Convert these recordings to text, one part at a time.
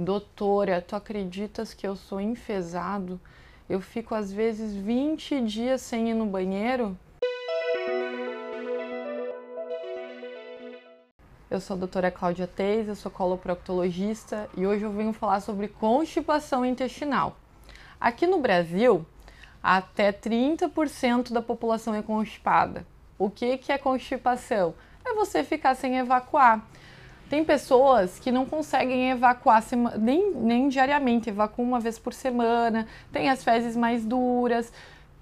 Doutora, tu acreditas que eu sou enfesado? Eu fico às vezes 20 dias sem ir no banheiro? Eu sou a doutora Cláudia Teis, eu sou coloproctologista e hoje eu venho falar sobre constipação intestinal. Aqui no Brasil, até 30% da população é constipada. O que, que é constipação? É você ficar sem evacuar. Tem pessoas que não conseguem evacuar nem, nem diariamente, evacuam uma vez por semana, tem as fezes mais duras,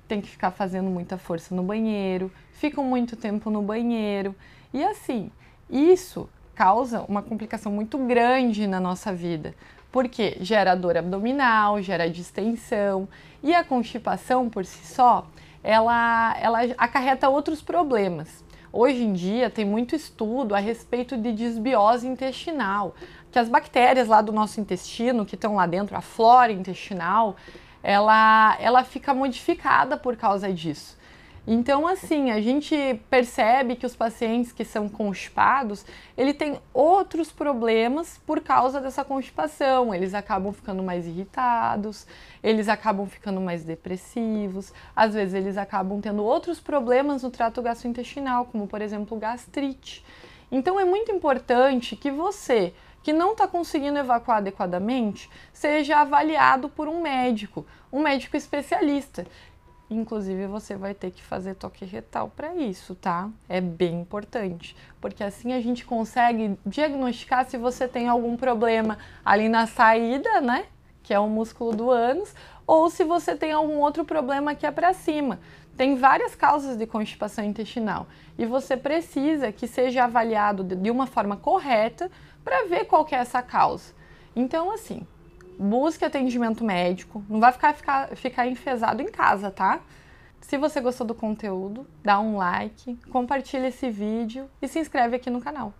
tem que ficar fazendo muita força no banheiro, ficam muito tempo no banheiro. E assim, isso causa uma complicação muito grande na nossa vida, porque gera dor abdominal, gera distensão e a constipação por si só, ela, ela acarreta outros problemas. Hoje em dia tem muito estudo a respeito de desbiose intestinal, que as bactérias lá do nosso intestino, que estão lá dentro, a flora intestinal, ela, ela fica modificada por causa disso. Então, assim, a gente percebe que os pacientes que são constipados, ele tem outros problemas por causa dessa constipação. Eles acabam ficando mais irritados, eles acabam ficando mais depressivos, às vezes eles acabam tendo outros problemas no trato gastrointestinal, como por exemplo gastrite. Então é muito importante que você que não está conseguindo evacuar adequadamente seja avaliado por um médico, um médico especialista, Inclusive, você vai ter que fazer toque retal para isso, tá? É bem importante, porque assim a gente consegue diagnosticar se você tem algum problema ali na saída, né? Que é o músculo do ânus, ou se você tem algum outro problema aqui é para cima. Tem várias causas de constipação intestinal e você precisa que seja avaliado de uma forma correta para ver qual que é essa causa. Então, assim, busque atendimento médico, não vai ficar, ficar, ficar enfesado em casa, tá? Se você gostou do conteúdo, dá um like, compartilha esse vídeo e se inscreve aqui no canal.